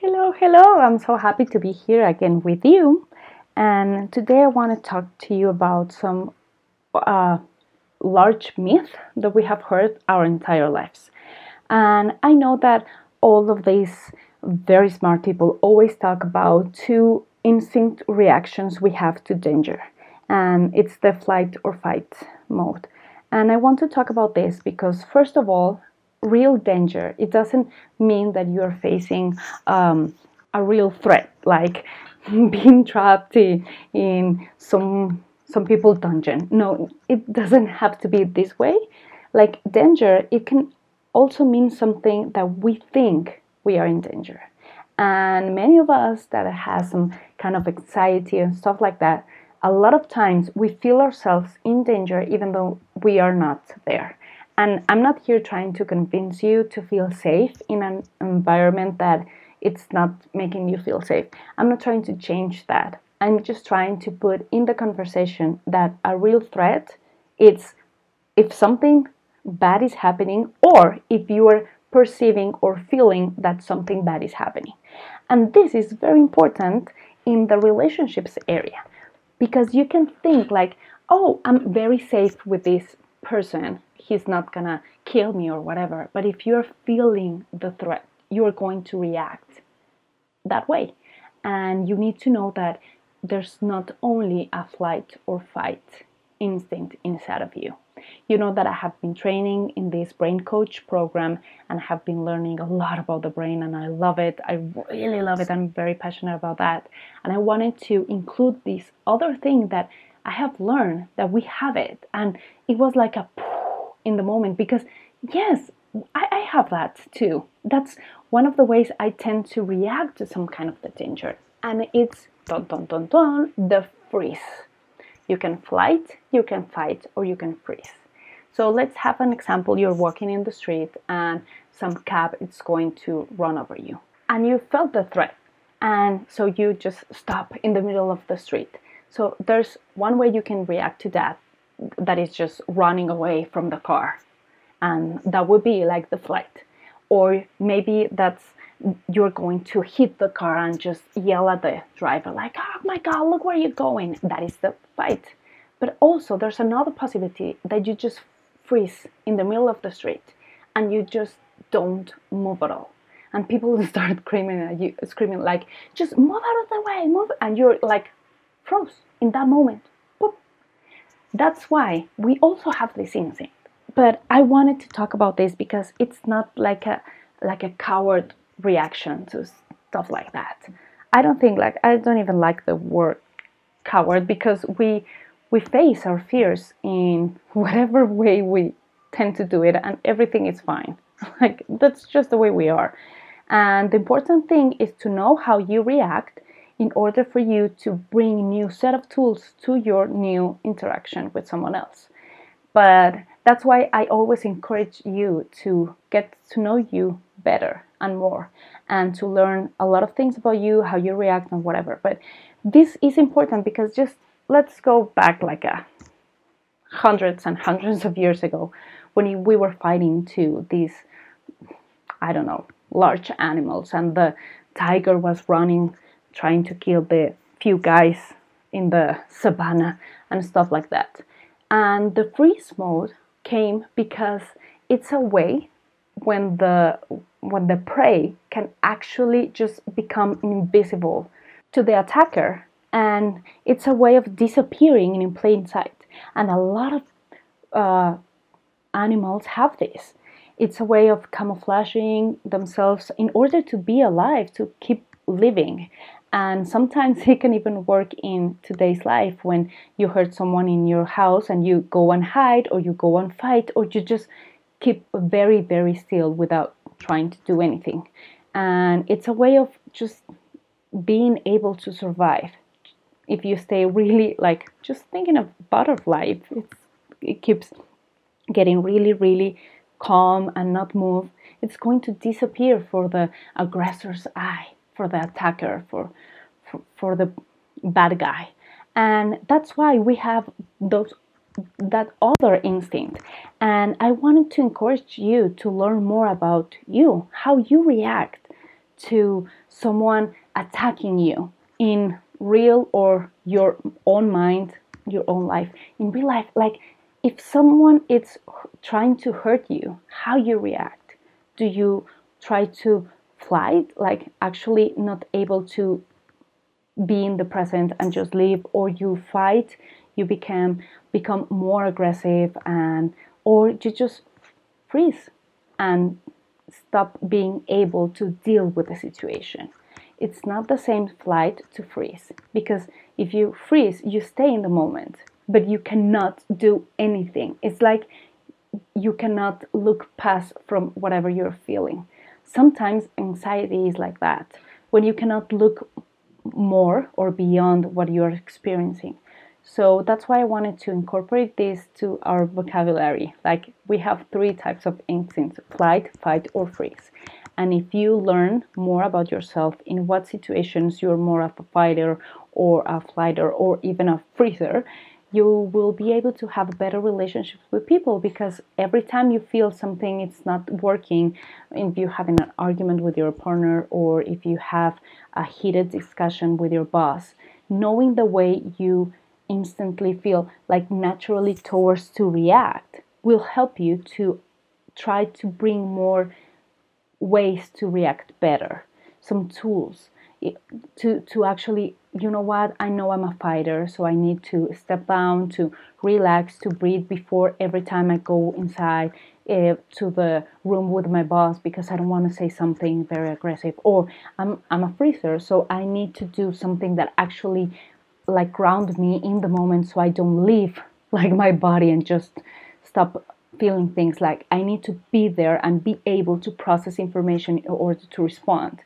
Hello, hello. I'm so happy to be here again with you. And today I want to talk to you about some uh, large myth that we have heard our entire lives. And I know that all of these very smart people always talk about two instinct reactions we have to danger. And it's the flight or fight mode. And I want to talk about this because, first of all, real danger, it doesn't mean that you're facing um, a real threat, like being trapped in, in some some people dungeon. No, it doesn't have to be this way. Like danger, it can also mean something that we think we are in danger. And many of us that have some kind of anxiety and stuff like that, a lot of times we feel ourselves in danger even though we are not there. And I'm not here trying to convince you to feel safe in an environment that it's not making you feel safe. I'm not trying to change that. I'm just trying to put in the conversation that a real threat is if something bad is happening or if you are perceiving or feeling that something bad is happening. And this is very important in the relationships area because you can think like, "Oh, I'm very safe with this person he's not gonna kill me or whatever. But if you're feeling the threat, you're going to react that way. And you need to know that there's not only a flight or fight instinct inside of you. You know that I have been training in this brain coach program and have been learning a lot about the brain, and I love it. I really love it. I'm very passionate about that. And I wanted to include this other thing that I have learned that we have it. And it was like a in the moment because, yes, I, I have that too. That's one of the ways I tend to react to some kind of the danger. And it's dun dun dun dun the freeze. You can flight, you can fight, or you can freeze. So let's have an example. You're walking in the street and some cab is going to run over you. And you felt the threat. And so you just stop in the middle of the street. So there's one way you can react to that that is just running away from the car. And that would be like the flight. Or maybe that's you're going to hit the car and just yell at the driver like oh my god look where you're going. That is the fight. But also there's another possibility that you just freeze in the middle of the street and you just don't move at all. And people start screaming at you screaming like just move out of the way move and you're like froze in that moment that's why we also have this instinct. But I wanted to talk about this because it's not like a like a coward reaction to stuff like that. I don't think like I don't even like the word coward because we we face our fears in whatever way we tend to do it and everything is fine. Like that's just the way we are. And the important thing is to know how you react in order for you to bring new set of tools to your new interaction with someone else. But that's why I always encourage you to get to know you better and more and to learn a lot of things about you, how you react and whatever. But this is important because just let's go back like a hundreds and hundreds of years ago when we were fighting to these I don't know, large animals and the tiger was running trying to kill the few guys in the savannah and stuff like that. And the freeze mode came because it's a way when the when the prey can actually just become invisible to the attacker and it's a way of disappearing in plain sight. And a lot of uh, animals have this. It's a way of camouflaging themselves in order to be alive to keep living and sometimes it can even work in today's life when you hurt someone in your house and you go and hide or you go and fight or you just keep very, very still without trying to do anything. And it's a way of just being able to survive. If you stay really like just thinking of butterfly, it keeps getting really, really calm and not move, it's going to disappear for the aggressor's eye for the attacker, for, for, for the bad guy. And that's why we have those that other instinct. And I wanted to encourage you to learn more about you, how you react to someone attacking you in real or your own mind, your own life. In real life, like if someone is trying to hurt you, how you react? Do you try to flight, like actually not able to be in the present and just live, or you fight, you become become more aggressive, and or you just freeze and stop being able to deal with the situation. It's not the same flight to freeze because if you freeze, you stay in the moment, but you cannot do anything. It's like you cannot look past from whatever you're feeling. Sometimes anxiety is like that when you cannot look more or beyond what you're experiencing. So that's why I wanted to incorporate this to our vocabulary. Like we have three types of instincts flight, fight, or freeze. And if you learn more about yourself, in what situations you're more of a fighter or a flighter or even a freezer, you will be able to have better relationships with people because every time you feel something it's not working. If you're having an argument with your partner or if you have a heated discussion with your boss knowing the way you instantly feel like naturally towards to react will help you to try to bring more ways to react better. Some tools eh, to to actually you know what? I know i'm a fighter so i need to step down to relax to breathe before every time i go inside uh, to the room with my boss because i don't want to say something very aggressive. Or i'm i'm a freezer so i need to do something that actually like ground me in the moment so i don't leave like my body and just stop feeling things. Like i need to be there and be able to process information in order to respond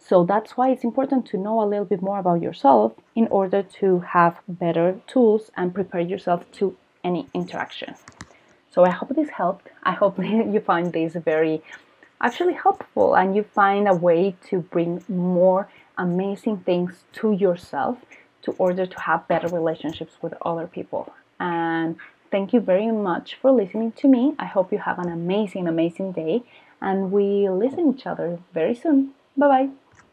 so that's why it's important to know a little bit more about yourself in order to have better tools and prepare yourself to any interaction. So I hope this helped. I hope you find this very actually helpful and you find a way to bring more amazing things to yourself to order to have better relationships with other people. And thank you very much for listening to me. I hope you have an amazing, amazing day and we listen each other very soon. Bye bye.